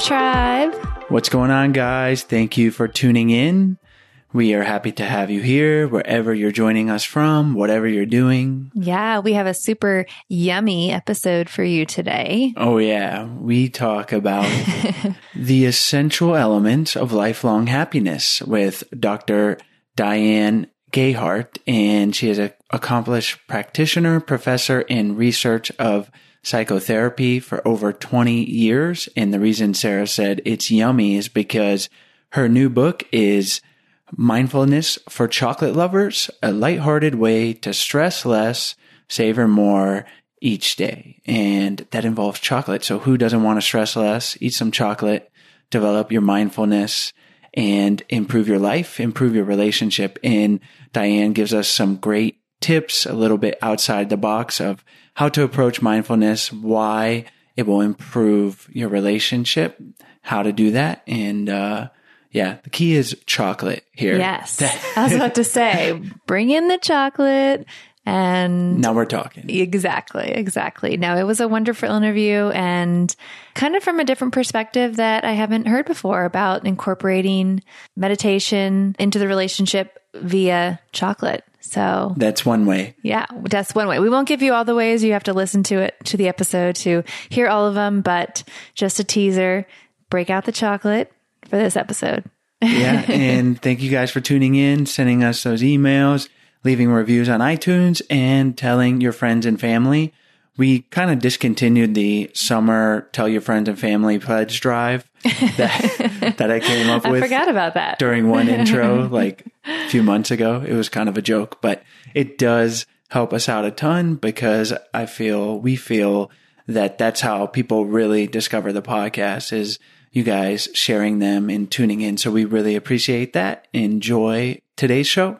Love Tribe. What's going on, guys? Thank you for tuning in. We are happy to have you here, wherever you're joining us from, whatever you're doing. Yeah, we have a super yummy episode for you today. Oh, yeah. We talk about the essential elements of lifelong happiness with Dr. Diane Gehart, and she is an accomplished practitioner, professor in research of psychotherapy for over 20 years. And the reason Sarah said it's yummy is because her new book is Mindfulness for Chocolate Lovers, a lighthearted way to stress less, savor more each day. And that involves chocolate. So who doesn't want to stress less? Eat some chocolate, develop your mindfulness and improve your life, improve your relationship. And Diane gives us some great tips a little bit outside the box of how to approach mindfulness, why it will improve your relationship, how to do that. And, uh, yeah, the key is chocolate here. Yes. I was about to say, bring in the chocolate and Now we're talking. Exactly, exactly. No, it was a wonderful interview and kind of from a different perspective that I haven't heard before about incorporating meditation into the relationship via chocolate. So That's one way. yeah, that's one way. We won't give you all the ways. You have to listen to it, to the episode to hear all of them, but just a teaser, break out the chocolate for this episode. Yeah. and thank you guys for tuning in, sending us those emails, leaving reviews on iTunes, and telling your friends and family. We kind of discontinued the summer tell your friends and family pledge drive that, that I came up I with forgot about that. during one intro like a few months ago. It was kind of a joke, but it does help us out a ton because I feel we feel that that's how people really discover the podcast is you guys sharing them and tuning in. So we really appreciate that. Enjoy today's show.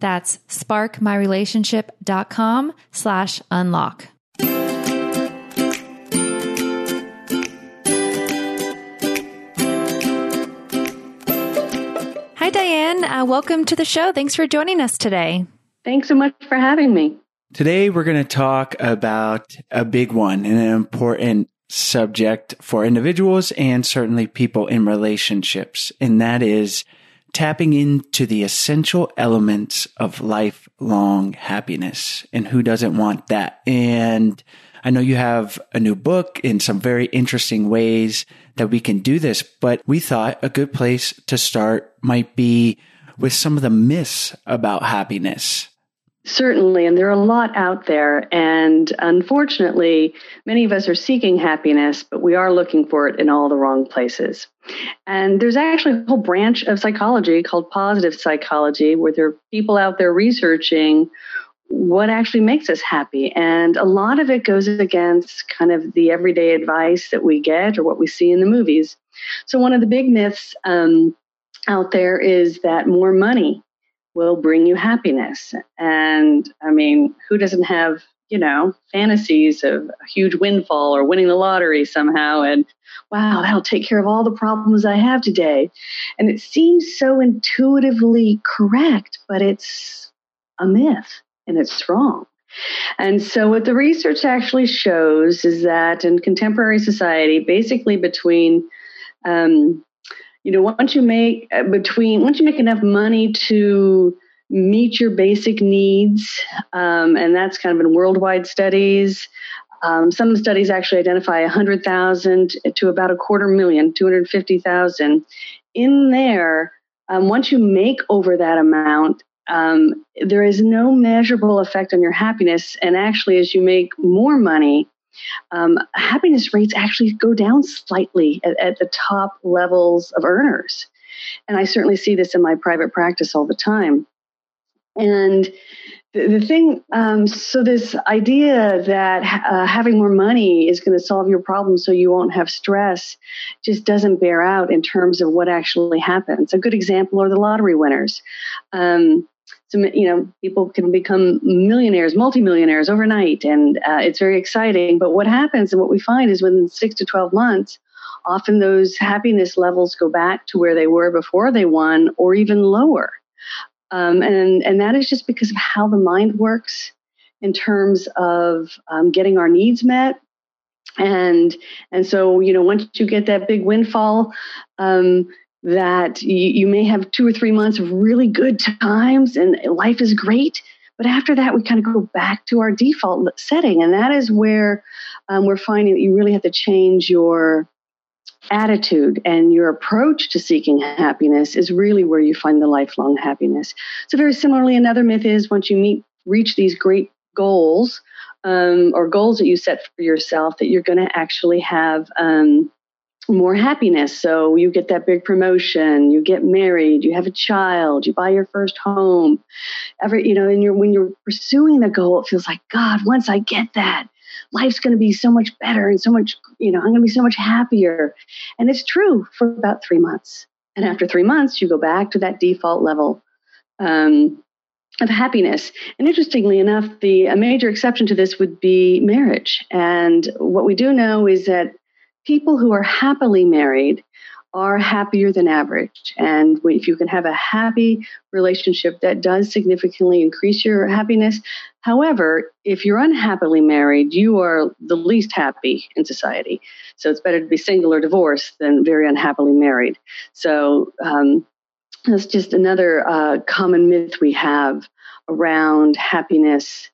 That's sparkmyrelationship.com slash unlock. Hi, Diane. Uh, welcome to the show. Thanks for joining us today. Thanks so much for having me. Today we're going to talk about a big one and an important subject for individuals and certainly people in relationships. And that is tapping into the essential elements of lifelong happiness. And who doesn't want that? And I know you have a new book in some very interesting ways that we can do this, but we thought a good place to start might be with some of the myths about happiness. Certainly, and there are a lot out there. And unfortunately, many of us are seeking happiness, but we are looking for it in all the wrong places. And there's actually a whole branch of psychology called positive psychology, where there are people out there researching what actually makes us happy. And a lot of it goes against kind of the everyday advice that we get or what we see in the movies. So, one of the big myths um, out there is that more money will bring you happiness. And I mean, who doesn't have, you know, fantasies of a huge windfall or winning the lottery somehow and wow, that'll take care of all the problems I have today. And it seems so intuitively correct, but it's a myth and it's wrong. And so, what the research actually shows is that in contemporary society, basically between um, you know once you make uh, between once you make enough money to meet your basic needs um, and that's kind of in worldwide studies um, some studies actually identify 100000 to about a quarter million 250000 in there um, once you make over that amount um, there is no measurable effect on your happiness. And actually as you make more money um, happiness rates actually go down slightly at, at, the top levels of earners. And I certainly see this in my private practice all the time. And the, thing, um, so this idea that uh, having more money is going to solve your problem so you won't have stress just doesn't bear out in terms of what actually happens. A good example are the lottery winners. Um, you know, people can become millionaires, multimillionaires overnight, and uh, it's very exciting. But what happens and what we find is within six to 12 months, often those happiness levels go back to where they were before they won or even lower. Um, and, and that is just because of how the mind works in terms of um, getting our needs met. And, and so, you know, once you get that big windfall, um, that you, you may have two or three months of really good times and life is great. But after that, we kind of go back to our default setting. And that is where um, we're finding that you really have to change your attitude and your approach to seeking happiness is really where you find the lifelong happiness. So, very similarly, another myth is once you meet, reach these great goals um, or goals that you set for yourself, that you're going to actually have um, more happiness. So, you get that big promotion, you get married, you have a child, you buy your first home. Every, you know, and you're when you're pursuing the goal, it feels like God. Once I get that, life's going to be so much better and so much, you know, I'm going to be so much happier. And it's true for about three months. And after three months, you go back to that default level um, of happiness. And interestingly enough, the a major exception to this would be marriage. And what we do know is that people who are happily married are happier than average. And if you can have a happy relationship, that does significantly increase your happiness. However, if you're unhappily married, you are the least happy in society. So it's better to be single or divorced than very unhappily married. So um, that's just another uh, common myth we have around happiness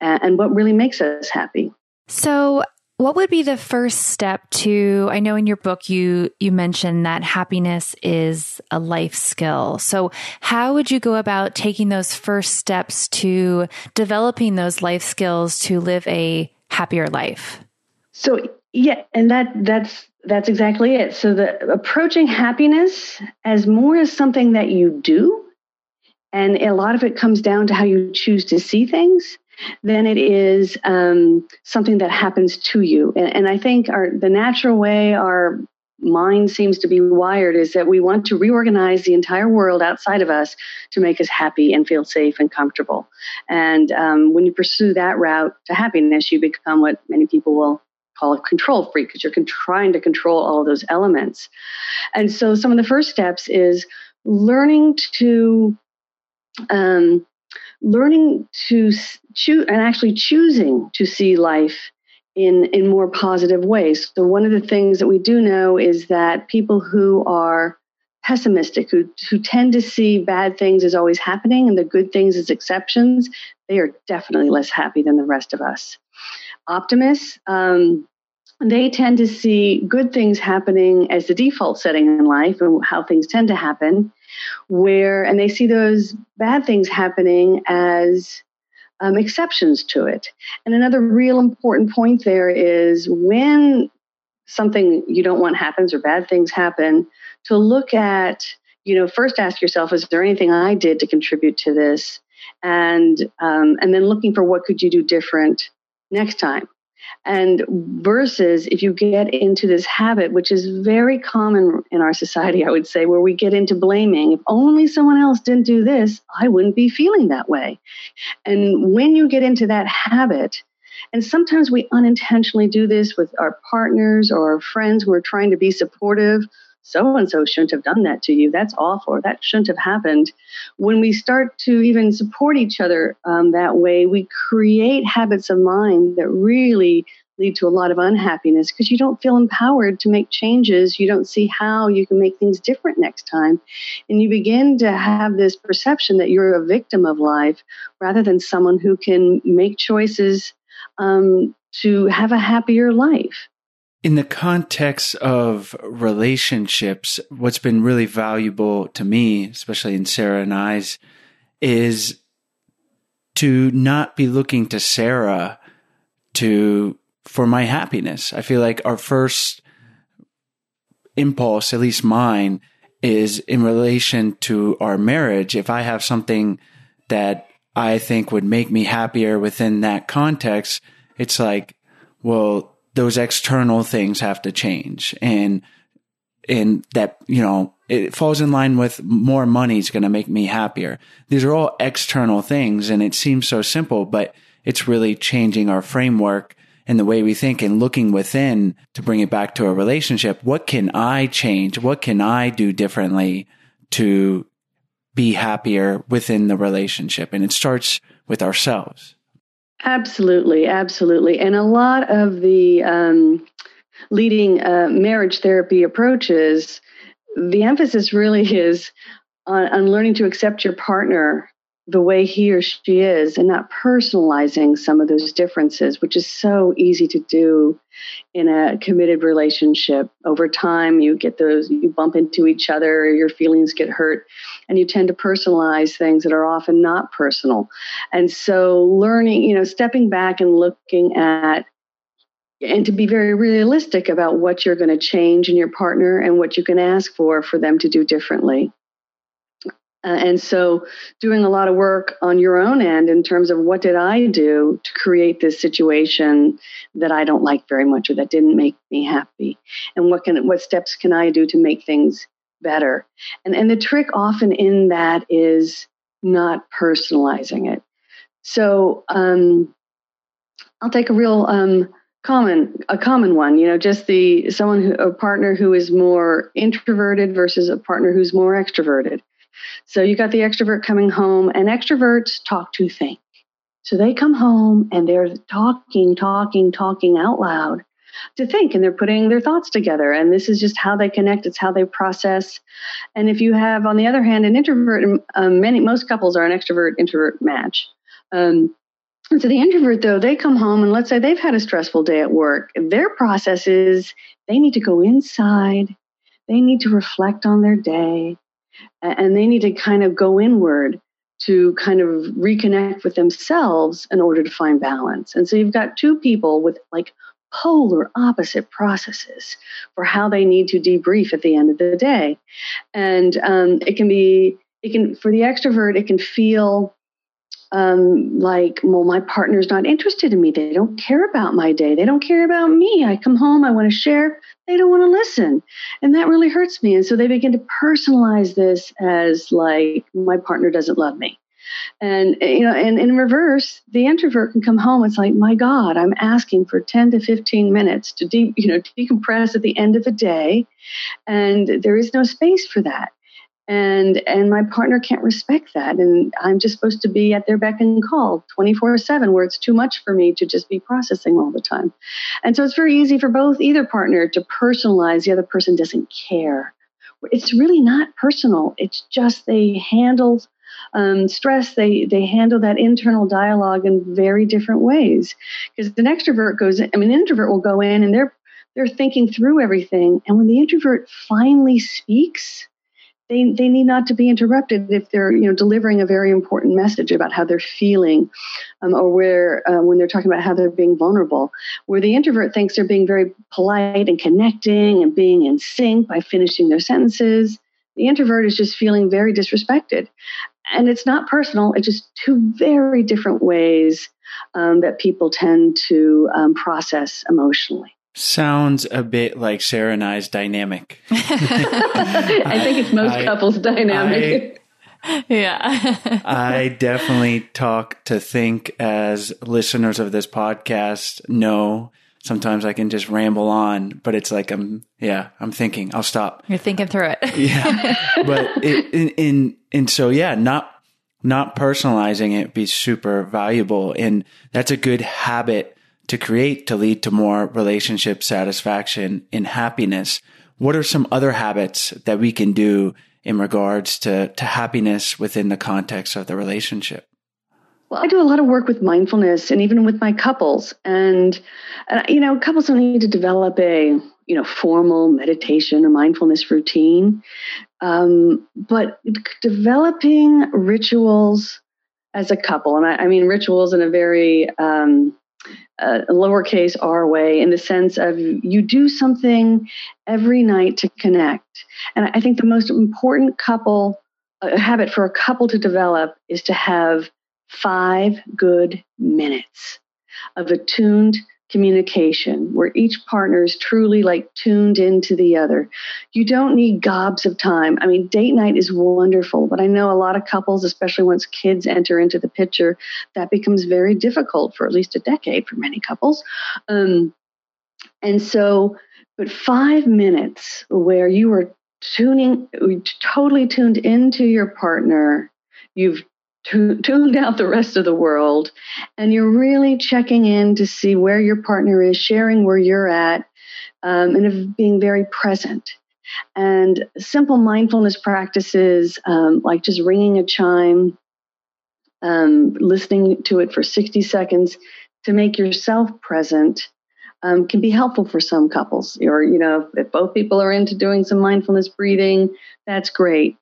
and, and what really makes us happy. So, what would be the first step to I know in your book you you mentioned that happiness is a life skill. So how would you go about taking those first steps to developing those life skills to live a happier life? So yeah, and that that's that's exactly it. So the approaching happiness as more as something that you do and a lot of it comes down to how you choose to see things than it is um, something that happens to you. And, and I think our, the natural way our mind seems to be wired is that we want to reorganize the entire world outside of us to make us happy and feel safe and comfortable. And um, when you pursue that route to happiness, you become what many people will call a control freak because you're con- trying to control all those elements. And so, some of the first steps is learning to um, learning to choose and actually choosing to see life in in more positive ways. So one of the things that we do know is that people who are pessimistic, who who tend to see bad things as always happening and the good things as exceptions, they are definitely less happy than the rest of us. Optimists, um, they tend to see good things happening as the default setting in life and how things tend to happen where and they see those bad things happening as um, exceptions to it. And another real important point there is when something you don't want happens or bad things happen to look at you know first ask yourself is there anything i did to contribute to this? And um, and then looking for what could you do different next time and versus if you get into this habit, which is very common in our society, I would say, where we get into blaming. If only someone else didn't do this, I wouldn't be feeling that way. And when you get into that habit, and sometimes we unintentionally do this with our partners or our friends who are trying to be supportive so and so shouldn't have done that to you. That's awful. That shouldn't have happened. When we start to even support each other um, that way, we create habits of mind that really lead to a lot of unhappiness because you don't feel empowered to make changes. You don't see how you can make things different next time. And you begin to have this perception that you're a victim of life rather than someone who can make choices um, to have a happier life. In the context of relationships, what's been really valuable to me, especially in Sarah and I's, is to not be looking to Sarah to for my happiness. I feel like our first impulse, at least mine, is in relation to our marriage. If I have something that I think would make me happier within that context, it's like, well, those external things have to change and, and that, you know, it falls in line with more money is going to make me happier. These are all external things and it seems so simple, but it's really changing our framework and the way we think and looking within to bring it back to a relationship. What can I change? What can I do differently to be happier within the relationship? And it starts with ourselves. Absolutely, absolutely. And a lot of the um, leading uh, marriage therapy approaches, the emphasis really is on, on learning to accept your partner the way he or she is and not personalizing some of those differences, which is so easy to do in a committed relationship. Over time, you get those, you bump into each other, your feelings get hurt, and you tend to personalize things that are often not personal. And so, learning, you know, stepping back and looking at and to be very realistic about what you're going to change in your partner and what you can ask for for them to do differently. Uh, and so, doing a lot of work on your own end in terms of what did I do to create this situation that I don't like very much or that didn't make me happy, and what can what steps can I do to make things better? And and the trick often in that is not personalizing it. So um, I'll take a real um, common a common one. You know, just the someone who a partner who is more introverted versus a partner who's more extroverted so you got the extrovert coming home, and extroverts talk to think. So they come home and they're talking, talking, talking out loud to think, and they're putting their thoughts together. And this is just how they connect. It's how they process. And if you have, on the other hand, an introvert, um, many most couples are an extrovert introvert match. Um, and so the introvert, though, they come home and let's say they've had a stressful day at work. Their process is they need to go inside. They need to reflect on their day and they need to kind of go inward to kind of reconnect with themselves in order to find balance. And so you've got two people with like polar opposite processes for how they need to debrief at the end of the day. And um, it can be, it can, for the extrovert, it can feel um, like, well, my partner's not interested in me. They don't care about my day. They don't care about me. I come home, I want to share. They don't want to listen. And that really hurts me. And so they begin to personalize this as like, my partner doesn't love me. And eh, you know, and in reverse, the introvert can come home. It's like, my God, I'm asking for 10 to 15 minutes to de- you know decompress at the end of the day, and there is no space for that. And and my partner can't respect that and i'm just supposed to be at their beck and call 24 7 where it's too much for me to just be processing all the time. And so it's very easy for both either partner to personalize the other person doesn't care. It's really not personal. It's just they handle um, stress they they handle that internal dialogue in very different ways. Because an extrovert goes i mean an introvert will go in and they're they're thinking through everything. And when the introvert finally speaks they, they need not to be interrupted if they're you know delivering a very important message about how they're feeling um, or where uh, when they're talking about how they're being vulnerable. Where the introvert thinks they're being very polite and connecting and being in sync by finishing their sentences the introvert is just feeling very disrespected and it's not personal it's just two very different ways um, that people tend to um, process emotionally sounds a bit like Sarah and I's dynamic. I think it's most I, couples' dynamic. I, yeah. I definitely talk to think as listeners of this podcast know. Sometimes I can just ramble on, but it's like I'm, yeah, I'm thinking. I'll stop. You're thinking through it. yeah, but it, in, in and so yeah, not not personalizing it be super valuable, and that's a good habit to create to lead to more relationship satisfaction and happiness. What are some other habits that we can do in regards to, to happiness within the context of the relationship? Well, I do a lot of work with mindfulness and even with my couples. And, uh, you know, couples don't need to develop a, you know, formal meditation or mindfulness routine. Um, but developing rituals as a couple, and I, I mean rituals in a very um, a lowercase r way in the sense of you do something every night to connect. And I think the most important couple uh, habit for a couple to develop is to have five good minutes of attuned communication where each partner is truly like tuned into the other. You don't need gobs of time. I mean, date night is wonderful, but I know a lot of couples, especially once kids enter into the picture, that becomes very difficult for at least a decade for many couples. Um, and so, but five minutes where you are tuning, totally tuned into your partner, you've tuned out the rest of the world, and you're really checking in to see where your partner is, sharing where you're at, um, and of being very present. And simple mindfulness practices um, like just ringing a chime, um, listening to it for 60 seconds to make yourself present um, can be helpful for some couples. Or, you know, if both people are into doing some mindfulness breathing, that's great.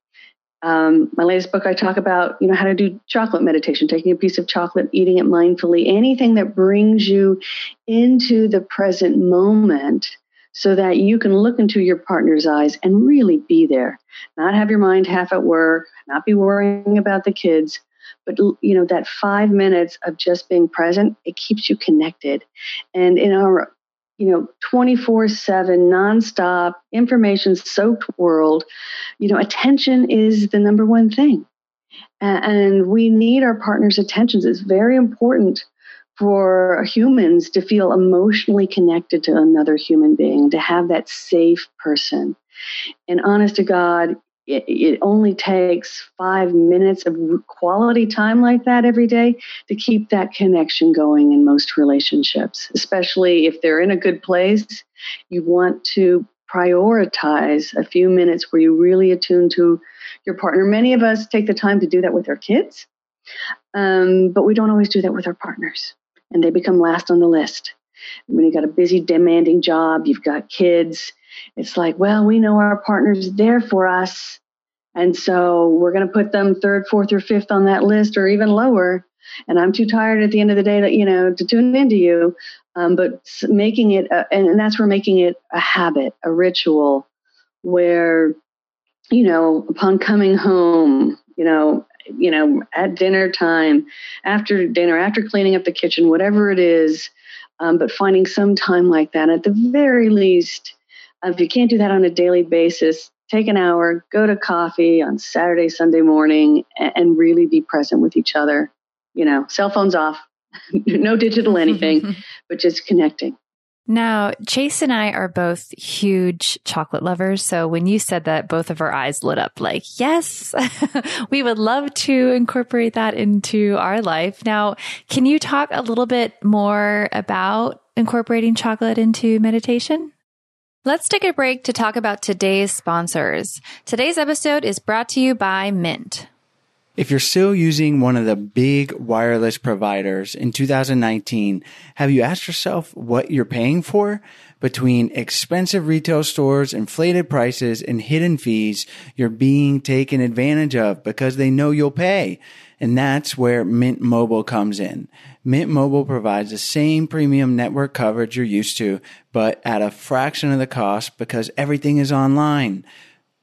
Um, my latest book, I talk about you know how to do chocolate meditation, taking a piece of chocolate, eating it mindfully, anything that brings you into the present moment, so that you can look into your partner's eyes and really be there, not have your mind half at work, not be worrying about the kids, but you know that five minutes of just being present, it keeps you connected. And in our you know 24 7 nonstop information soaked world you know attention is the number one thing. And we need our partner's attentions. It's very important for humans to feel emotionally connected to another human being to have that safe person. And honest to god it, it only takes five minutes of quality time like that every day to keep that connection going in most relationships, especially if they're in a good place. You want to prioritize a few minutes where you really attune to your partner. Many of us take the time to do that with our kids, um, but we don't always do that with our partners, and they become last on the list. When you've got a busy, demanding job, you've got kids, it's like, well, we know our partner's there for us. And so we're going to put them third, fourth, or fifth on that list or even lower. And I'm too tired at the end of the day to, you know, to tune into you. Um, but making it, a, and that's where making it a habit, a ritual where, you know, upon coming home, you know, you know, at dinner time, after dinner, after cleaning up the kitchen, whatever it is, um, but finding some time like that at the very least Um, if you can't do that on a daily basis, take an hour, go to coffee on Saturday, Sunday morning, and, and really be present with each other. You know, cell phones off, no digital anything, but just connecting. Now, Chase and I are both huge chocolate lovers. So when you said that, both of our eyes lit up like, yes, we would love to incorporate that into our life. Now, can you talk a little bit more about incorporating chocolate into meditation? Let's take a break to talk about today's sponsors. Today's episode is brought to you by Mint. If you're still using one of the big wireless providers in 2019, have you asked yourself what you're paying for? Between expensive retail stores, inflated prices, and hidden fees, you're being taken advantage of because they know you'll pay. And that's where Mint Mobile comes in. Mint Mobile provides the same premium network coverage you're used to, but at a fraction of the cost because everything is online.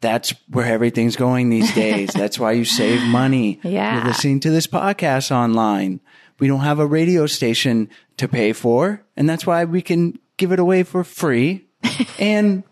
That's where everything's going these days. That's why you save money. Yeah. You're listening to this podcast online. We don't have a radio station to pay for, and that's why we can give it away for free and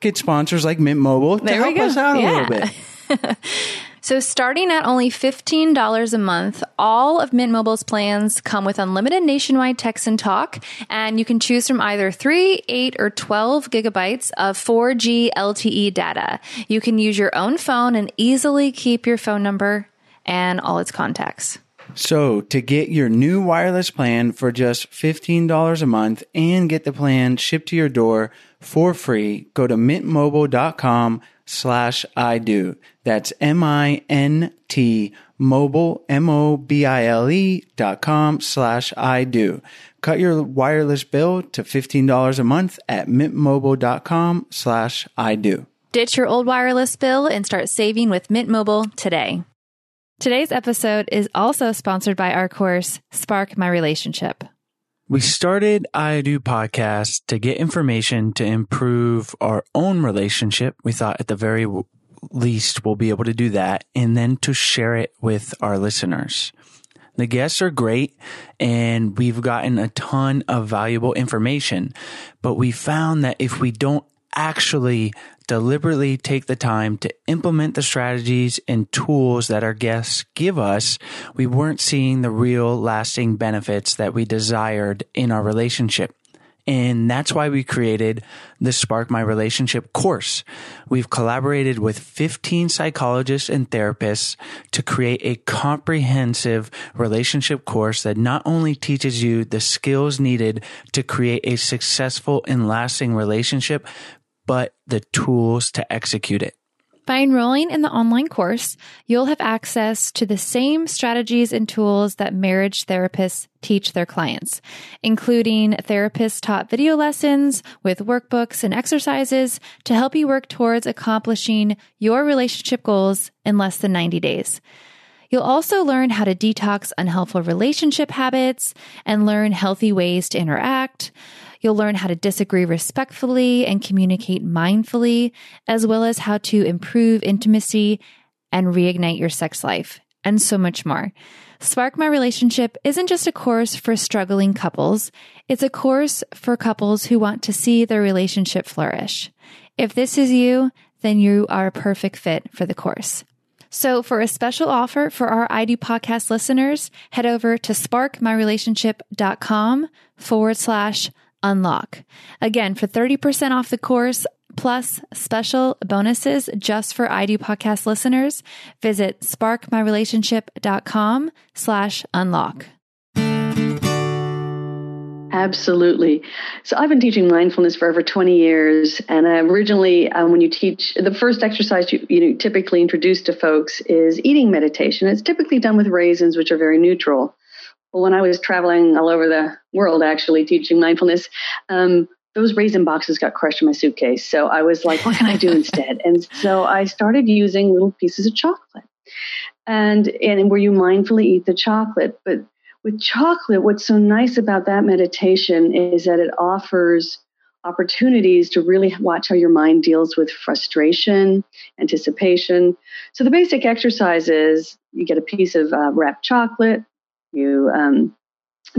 get sponsors like Mint Mobile to There we help us out a little bit. So starting at only $15 a month, all of Mint Mobile's plans come with unlimited nationwide text and talk, and you can choose from either 3, 8, or 12 gigabytes of 4G LTE data. You can use your own phone and easily keep your phone number and all its contacts. So to get your new wireless plan for just $15 a month and get the plan shipped to your door for free, go to mintmobile.com slash I do. That's M-I-N-T mobile, M-O-B-I-L-E dot com slash I do. Cut your wireless bill to $15 a month at mintmobile.com slash I do. Ditch your old wireless bill and start saving with Mint Mobile today. Today's episode is also sponsored by our course, Spark My Relationship. We started I Do podcast to get information to improve our own relationship. We thought at the very least we'll be able to do that and then to share it with our listeners. The guests are great and we've gotten a ton of valuable information, but we found that if we don't actually deliberately take the time to implement the strategies and tools that our guests give us, we weren't seeing the real lasting benefits that we desired in our relationship. And that's why we created the Spark My Relationship course. We've collaborated with 15 psychologists and therapists to create a comprehensive relationship course that not only teaches you the skills needed to create a successful and lasting relationship, but the tools to execute it. By enrolling in the online course, you'll have access to the same strategies and tools that marriage therapists teach their clients, including therapist taught video lessons with workbooks and exercises to help you work towards accomplishing your relationship goals in less than 90 days. You'll also learn how to detox unhelpful relationship habits and learn healthy ways to interact. You'll learn how to disagree respectfully and communicate mindfully, as well as how to improve intimacy and reignite your sex life, and so much more. Spark My Relationship isn't just a course for struggling couples, it's a course for couples who want to see their relationship flourish. If this is you, then you are a perfect fit for the course. So for a special offer for our I Do podcast listeners, head over to sparkmyrelationship.com forward slash unlock. Again, for 30% off the course plus special bonuses just for I Do podcast listeners, visit sparkmyrelationship.com slash unlock. Absolutely. So I've been teaching mindfulness for over 20 years. And originally, um, when you teach, the first exercise you, you typically introduce to folks is eating meditation. It's typically done with raisins, which are very neutral. When I was traveling all over the world, actually teaching mindfulness, um, those raisin boxes got crushed in my suitcase. So I was like, what can I do instead? And so I started using little pieces of chocolate. And, and where you mindfully eat the chocolate. But with chocolate, what's so nice about that meditation is that it offers opportunities to really watch how your mind deals with frustration, anticipation. So the basic exercise is you get a piece of uh, wrapped chocolate, you um,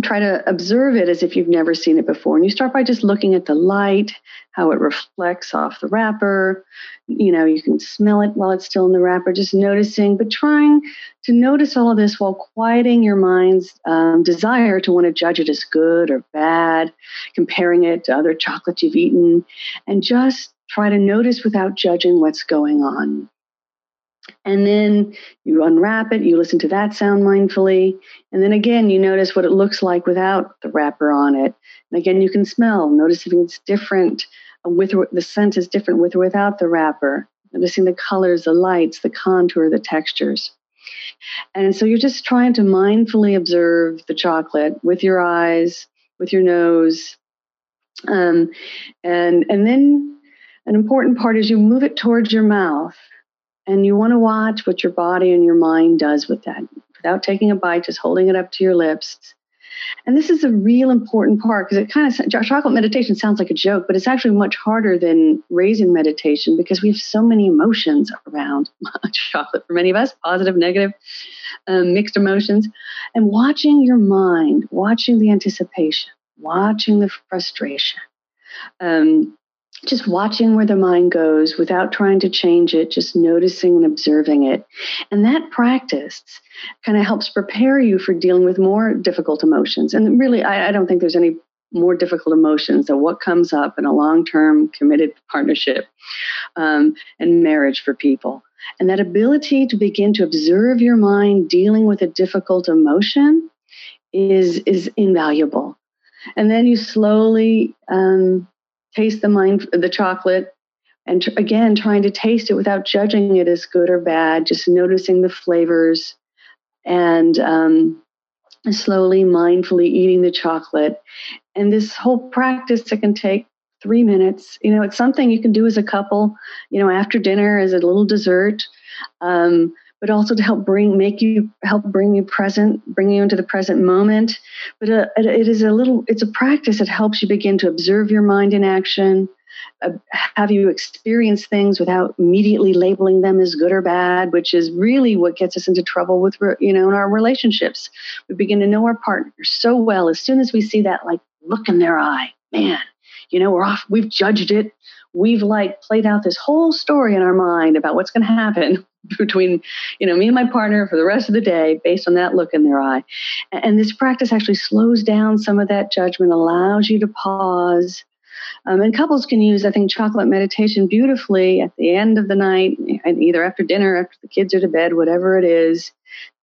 try to observe it as if you've never seen it before. And you start by just looking at the light, how it reflects off the wrapper. You know, you can smell it while it's still in the wrapper, just noticing, but trying to notice all of this while quieting your mind's um, desire to want to judge it as good or bad, comparing it to other chocolates you've eaten, and just try to notice without judging what's going on. And then you unwrap it, you listen to that sound mindfully. And then again, you notice what it looks like without the wrapper on it. And again, you can smell, notice if it's different with the scent is different with or without the wrapper. Noticing the colors, the lights, the contour, the textures. And so you're just trying to mindfully observe the chocolate with your eyes, with your nose. Um, and, and then an important part is you move it towards your mouth and you want to watch what your body and your mind does with that without taking a bite, just holding it up to your lips. And this is a real important part because it kind of chocolate meditation sounds like a joke, but it's actually much harder than raisin meditation because we have so many emotions around chocolate for many of us positive, negative, um, mixed emotions. And watching your mind, watching the anticipation, watching the frustration, um, just watching where the mind goes without trying to change it, just noticing and observing it. And that practice kind of helps prepare you for dealing with more difficult emotions. And really, I, I don't think there's any more difficult emotions than what comes up in a long term committed partnership um, and marriage for people. And that ability to begin to observe your mind dealing with a difficult emotion is, is invaluable. And then you slowly um, taste the mind the chocolate and tr- again trying to taste it without judging it as good or bad just noticing the flavors and um, slowly mindfully eating the chocolate. And this whole practice that can take three minutes you know it's something you can do as a couple you know after dinner as a little dessert um, but also to help bring make you help bring you present bring you into the present moment but uh, it is a little it's a practice that helps you begin to observe your mind in action uh, have you experience things without immediately labeling them as good or bad, which is really what gets us into trouble with, you know, in our relationships. We begin to know our partner so well as soon as we see that like look in their eye, man, you know, we're off, we've judged it. We've like played out this whole story in our mind about what's going to happen between, you know, me and my partner for the rest of the day based on that look in their eye. And this practice actually slows down some of that judgment, allows you to pause. Um, and couples can use, I think, chocolate meditation beautifully at the end of the night, either after dinner, after the kids are to bed, whatever it is,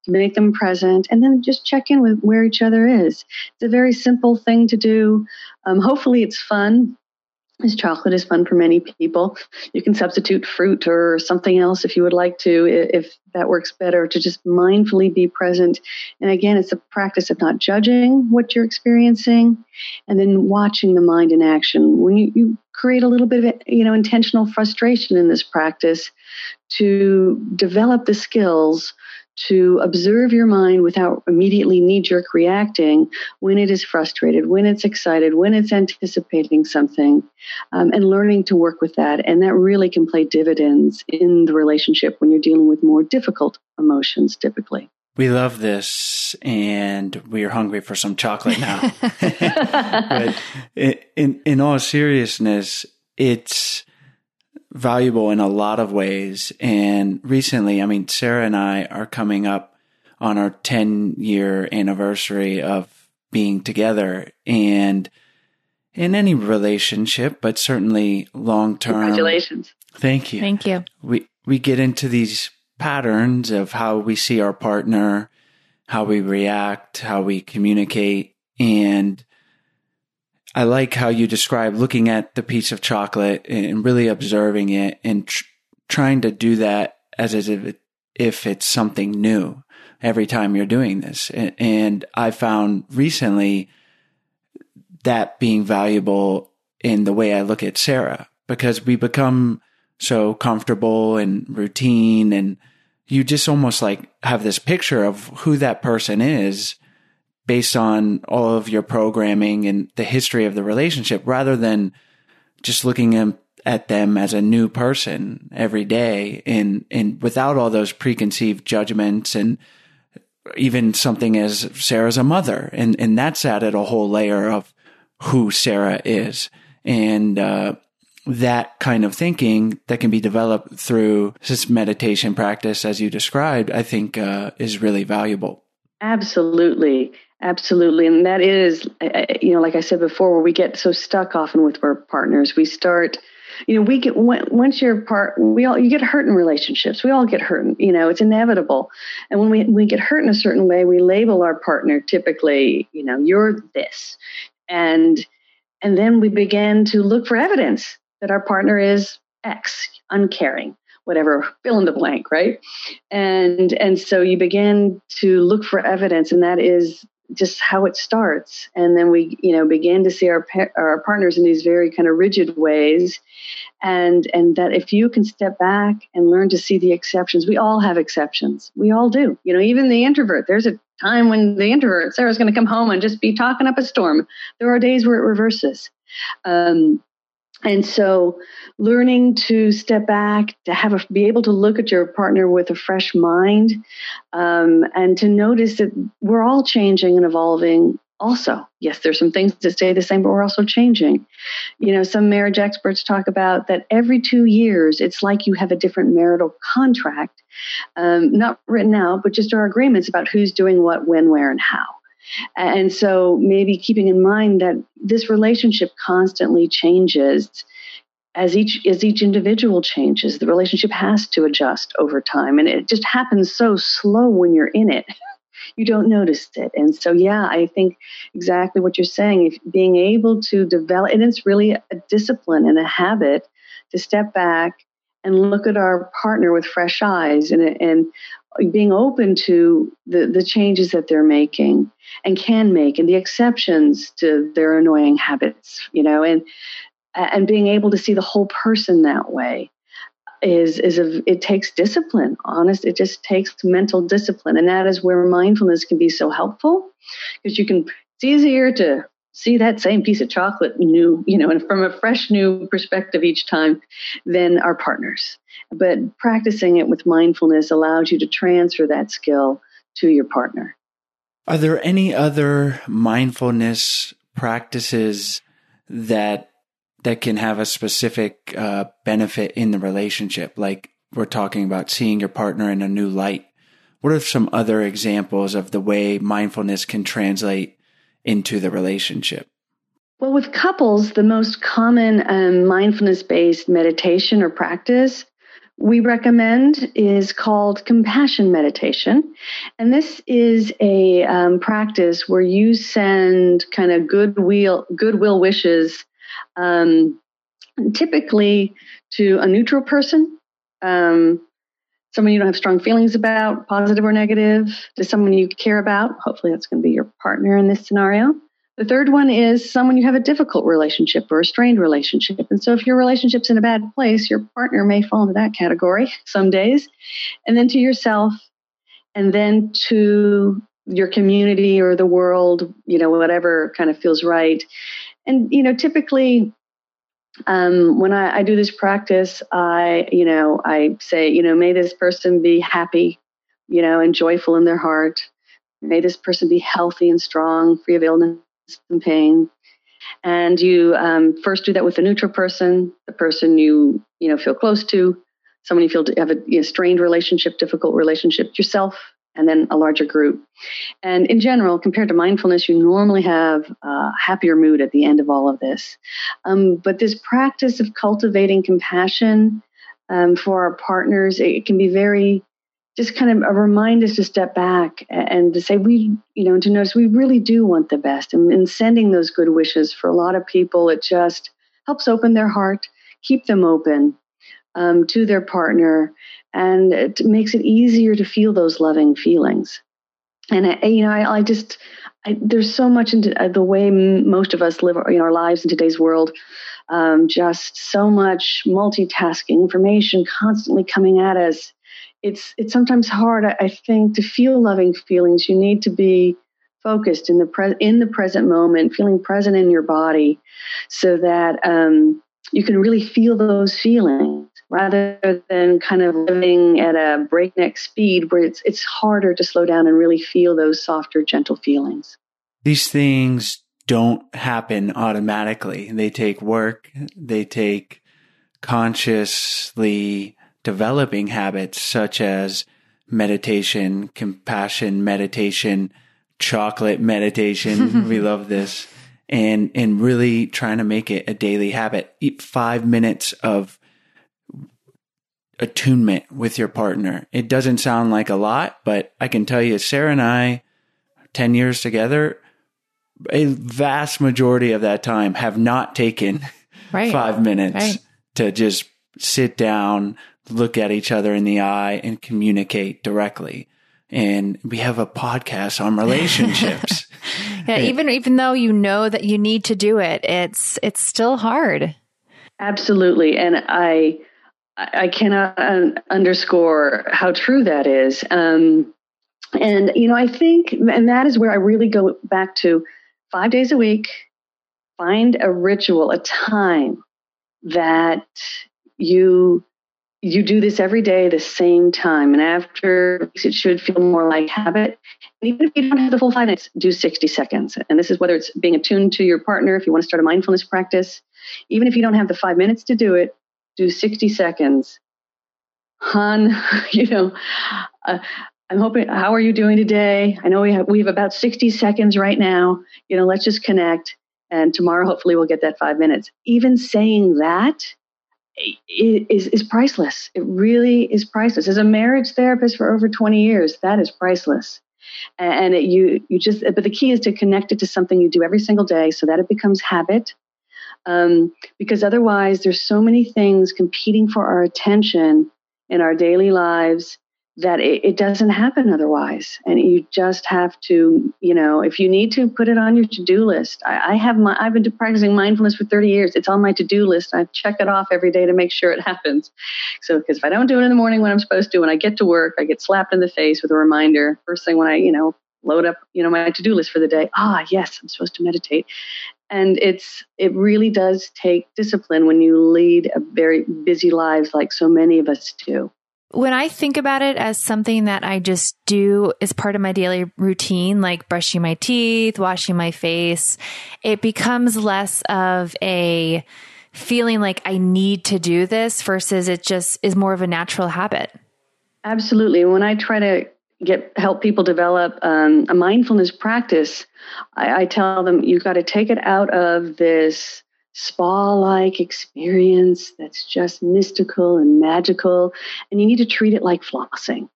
to make them present, and then just check in with where each other is. It's a very simple thing to do. Um, hopefully, it's fun. This chocolate is fun for many people. You can substitute fruit or something else if you would like to, if that works better, to just mindfully be present. And again, it's a practice of not judging what you're experiencing and then watching the mind in action. When you, you create a little bit of you know intentional frustration in this practice to develop the skills to observe your mind without immediately knee jerk reacting when it is frustrated, when it's excited, when it's anticipating something, um, and learning to work with that. And that really can play dividends in the relationship when you're dealing with more difficult emotions typically. We love this and we're hungry for some chocolate now. but in, in all seriousness, it's, valuable in a lot of ways. And recently, I mean, Sarah and I are coming up on our 10 year anniversary of being together and in any relationship, but certainly long term. Congratulations. Thank you. Thank you. We, we get into these patterns of how we see our partner, how we react, how we communicate. And I like how you describe looking at the piece of chocolate and really observing it and tr- trying to do that as if, it, if it's something new every time you're doing this. And, and I found recently that being valuable in the way I look at Sarah because we become so comfortable and routine and you just almost like have this picture of who that person is based on all of your programming and the history of the relationship rather than just looking at them as a new person every day and, and without all those preconceived judgments and even something as Sarah's a mother. And, and that's added a whole layer of who Sarah is. And, uh, that kind of thinking that can be developed through this meditation practice, as you described, I think, uh, is really valuable. Absolutely. Absolutely. And that is, uh, uh, you know, like I said before, where we get so stuck often with our partners, we start, you know, we get, once you're part, we all, you get hurt in relationships. We all get hurt, you know, it's inevitable. And when we, we get hurt in a certain way, we label our partner typically, you know, you're this. And, and then we begin to look for evidence that our partner is X, uncaring whatever fill in the blank right and and so you begin to look for evidence and that is just how it starts. And then we you know began to see our our partners in these very kind of rigid ways. And and that if you can step back and learn to see the exceptions we all have exceptions. We all do. You know even the introvert there's a time when the introvert sarah's going to come home and just be talking up a storm. There are days where it reverses. Um, and so learning to step back to have a, be able to look at your partner with a fresh mind um, and to notice that we're all changing and evolving also. Yes there's some things that stay the same but we're also changing. You know some marriage experts talk about that every two years it's like you have a different marital contract um, not written out but just our agreements about who's doing what when where and how and so maybe keeping in mind that this relationship constantly changes as each as each individual changes. The relationship has to adjust over time and it just happens so slow when you're in it. You don't notice it. And so yeah i think exactly what you're saying if being able to develop and it's really a discipline and a habit to step back and look at our partner with fresh eyes and, and being open to the, the changes that they're making and can make and the exceptions to their annoying habits you know and and being able to see the whole person that way is is a, it takes discipline honest it just takes mental discipline. And that is where mindfulness can be so helpful because you can it's easier to see that same piece of chocolate new, you know, and from a fresh new perspective each time than our partners. But practicing it with mindfulness allows you to transfer that skill to your partner. Are there any other mindfulness practices that that can have a specific uh, benefit in the relationship? Like we're talking about seeing your partner in a new light. What are some other examples of the way mindfulness can translate into the relationship? Well, with couples, the most common um, mindfulness based meditation or practice we recommend is called compassion meditation. And this is a um, practice where you send kind of goodwill, goodwill wishes, um, typically to a neutral person, um, someone you don't have strong feelings about, positive or negative, to someone you care about. Hopefully, that's going to be your partner in this scenario. The third one is someone you have a difficult relationship or a strained relationship. And so if your relationship's in a bad place, your partner may fall into that category some days. And then to yourself, and then to your community or the world, you know, whatever kind of feels right. And, you know, typically um, when I, I do this practice, I, you know, I say, you know, may this person be happy, you know, and joyful in their heart. May this person be healthy and strong, free of illness and pain. And you um, first do that with a neutral person, the person you you know feel close to, someone you feel to have a you know, strained relationship, difficult relationship, yourself, and then a larger group. And in general, compared to mindfulness, you normally have a happier mood at the end of all of this. Um, but this practice of cultivating compassion um, for our partners, it can be very just kind of a reminder to step back and to say we you know to notice we really do want the best. And, and sending those good wishes for a lot of people it just helps open their heart keep them open um, to their partner and it makes it easier to feel those loving feelings. And I, you know i, I just I, there's so much into uh, the way most of us live know, our lives in today's world um, just so much multitasking information constantly coming at us it's it's sometimes hard, I, think, to feel loving feelings. You need to be focused in the pre- in the present moment, feeling present in your body, so that um, you can really feel those feelings rather than kind of living at a breakneck speed where it's it's harder to slow down and really feel those softer, gentle feelings. These things don't happen automatically. They take work. They take consciously developing habits such as meditation, compassion meditation, chocolate meditation. we love this. And, and really trying to make it a daily habit. Eat five minutes of attunement with your partner. It doesn't sound like a lot, but I can tell you, Sarah and I, 10 years together, a vast majority of that time have not taken right. five minutes right. to just sit down, look at each other in the eye and communicate directly. And we have a podcast on relationships. yeah, and, even even though you know that you need to do it, it's it's still hard. Absolutely, and I I cannot underscore how true that is. Um, and you know, I think, and that is where I really go back to five days a week. Find a ritual, a time that you you do this every day the same time. And after it should feel more like habit and even if you don't have the full five minutes do 60 seconds. And this is whether it's being attuned to your partner if you want to start a mindfulness practice. Even if you don't have the five minutes to do it do 60 seconds. Hon you know uh, i'm hoping how are you doing today? I know we have we have about 60 seconds right now. You know let's just connect. And tomorrow hopefully we'll get that five minutes. Even saying that is, is priceless. It really is priceless. As a marriage therapist for over 20 years, that is priceless. And it, you, you just, but the key is to connect it to something you do every single day so that it becomes habit. Um, because otherwise, there's so many things competing for our attention in our daily lives that it, it, doesn't happen otherwise. And you just have to, you know, if you need to, put it on your to-do list. I, I have my, I've been practicing mindfulness for 30 years. It's on my to-do list. I check it off every day to make sure it happens. So, because if I don't do it in the morning when I'm supposed to, when I get to work, I get slapped in the face with a reminder. First thing when I, you know, load up, you know, my to-do list for the day. Ah, yes, I'm supposed to meditate. And it's it really does take discipline when you lead a very busy lives like so many of us do. When I think about it as something that I just do as part of my daily routine, like brushing my teeth, washing my face, it becomes less of a feeling like I need to do this versus it just is more of a natural habit. Absolutely. When I try to get help people develop um, a mindfulness practice, I, I tell them you've got to take it out of this spa-like experience that's just mystical and magical, and you need to treat it like flossing.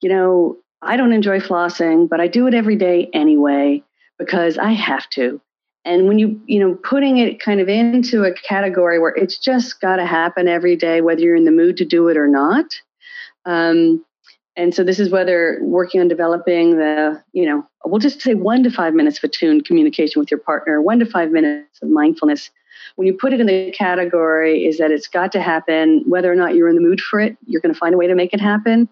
You know, I don't enjoy flossing, but I do it every day anyway because I have to. And when you, you know, putting it kind of into a category where it's just got to happen every day, whether you're in the mood to do it or not, um, and so this is whether working on developing the, you know, we'll just say one to five minutes of attuned communication with your partner, one to five minutes of mindfulness. When you put it in the category, is that it's got to happen, whether or not you're in the mood for it, you're going to find a way to make it happen.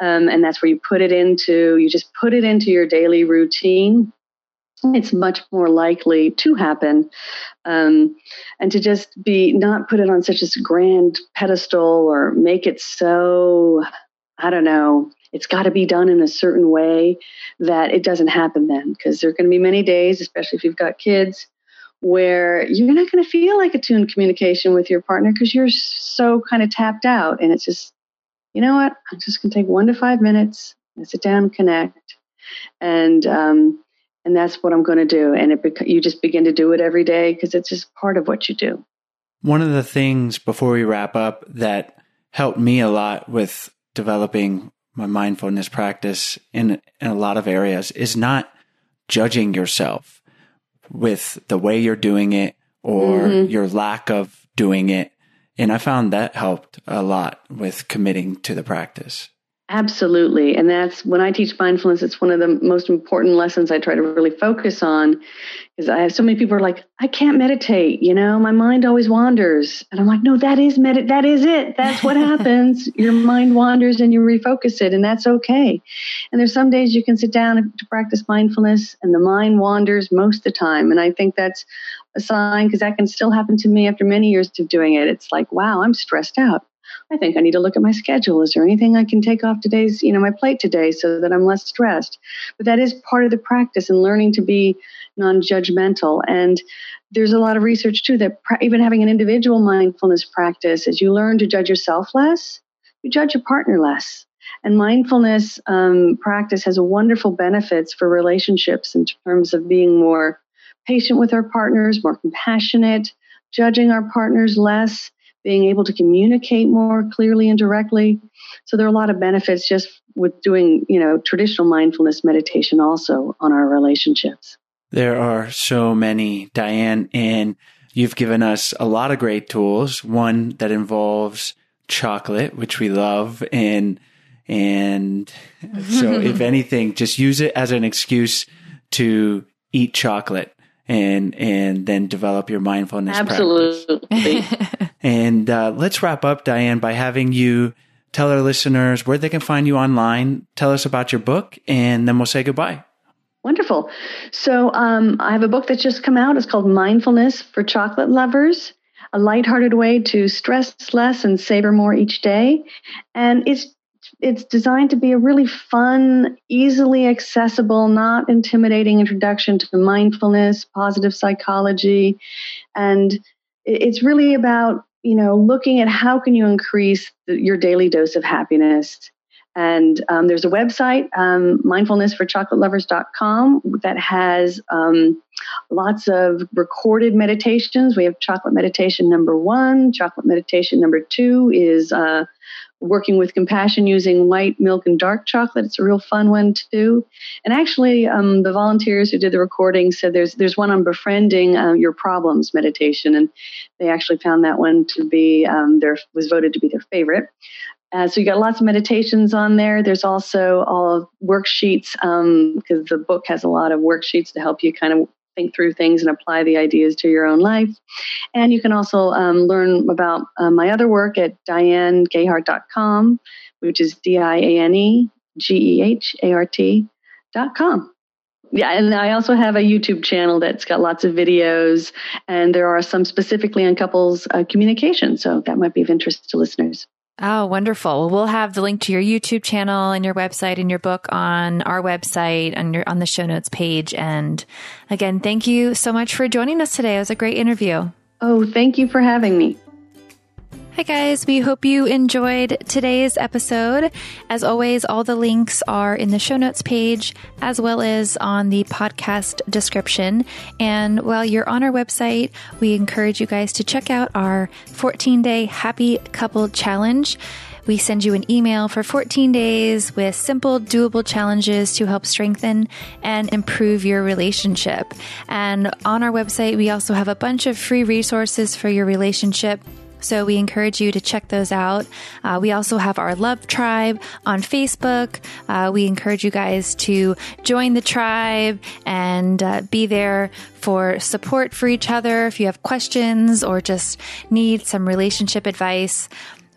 Um, and that's where you put it into, you just put it into your daily routine. It's much more likely to happen. Um, and to just be not put it on such a grand pedestal or make it so I don't know, it's got to be done in a certain way that it doesn't happen then because there are going to be many days, especially if you've got kids, where you're not going to feel like attuned communication with your partner because you're so kind of tapped out. And it's just, you know what? I'm just going to take one to five minutes and sit down and connect. And, um, and that's what I'm going to do. And it you just begin to do it every day because it's just part of what you do. One of the things before we wrap up that helped me a lot with developing my mindfulness practice in, in a lot of areas is not judging yourself with the way you're doing it or mm-hmm. your lack of doing it. And I found that helped a lot with committing to the practice. Absolutely. And that's when I teach mindfulness, it's one of the most important lessons I try to really focus on because I have so many people are like, I can't meditate, you know, my mind always wanders. And I'm like, no, that is med that is it. That's what happens. Your mind wanders and you refocus it and that's okay. And there's some days you can sit down to practice mindfulness and the mind wanders most of the time. And I think that's a sign because that can still happen to me after many years of doing it. It's like, wow, I'm stressed out. I think I need to look at my schedule. Is there anything I can take off today's, you know, my plate today so that I'm less stressed? But that is part of the practice and learning to be non-judgmental. And there's a lot of research too that even having an individual mindfulness practice, as you learn to judge yourself less, you judge your partner less. And mindfulness um, practice has wonderful benefits for relationships in terms of being more patient with our partners, more compassionate, judging our partners less, being able to communicate more clearly and directly. So there are a lot of benefits just with doing, you know, traditional mindfulness meditation also on our relationships. There are so many, Diane, and you've given us a lot of great tools. One that involves chocolate, which we love, and and so if anything, just use it as an excuse to eat chocolate and and then develop your mindfulness absolutely. And uh, let's wrap up diane by having you tell our listeners where they can find you online. Tell us about your book and then we'll say goodbye. Wonderful. So um, i have a book that's just come out. It's called mindfulness for chocolate lovers a lighthearted way to stress less and savor more each day. And it's it's designed to be a really fun, easily accessible, not intimidating introduction to mindfulness, positive psychology, and it's really about you know looking at how can you increase your daily dose of happiness. And um, there's a website, um, mindfulnessforchocolatelovers.com, that has um, lots of recorded meditations. We have chocolate meditation number one. Chocolate meditation number two is uh, working with compassion using white milk and dark chocolate. It's a real fun one too. And actually, um, the volunteers who did the recording said there's there's one on befriending uh, your problems meditation, and they actually found that one to be um, their was voted to be their favorite. Uh, so you got lots of meditations on there. There's also all worksheets because um, the book has a lot of worksheets to help you kind of think through things and apply the ideas to your own life. And you can also um, learn about uh, my other work at dianegehart.com, which is D I A N E G E H A R T.com. Yeah, and I also have a YouTube channel that's got lots of videos, and there are some specifically on couples uh, communication. So that might be of interest to listeners. Oh, wonderful. Well, we'll have the link to your YouTube channel and your website and your book on our website on your, on the show notes page. And again, thank you so much for joining us today. It was a great interview. Oh, thank you for having me. Hi, guys. We hope you enjoyed today's episode. As always, all the links are in the show notes page as well as on the podcast description. And while you're on our website, we encourage you guys to check out our 14 day happy couple challenge. We send you an email for 14 days with simple, doable challenges to help strengthen and improve your relationship. And on our website, we also have a bunch of free resources for your relationship so we encourage you to check those out. Uh, we also have our Love Tribe on Facebook. Uh, we encourage you guys to join the tribe and uh, be there for support for each other. If you have questions or just need some relationship advice,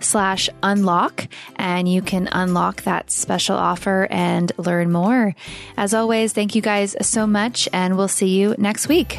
slash unlock and you can unlock that special offer and learn more. As always, thank you guys so much and we'll see you next week.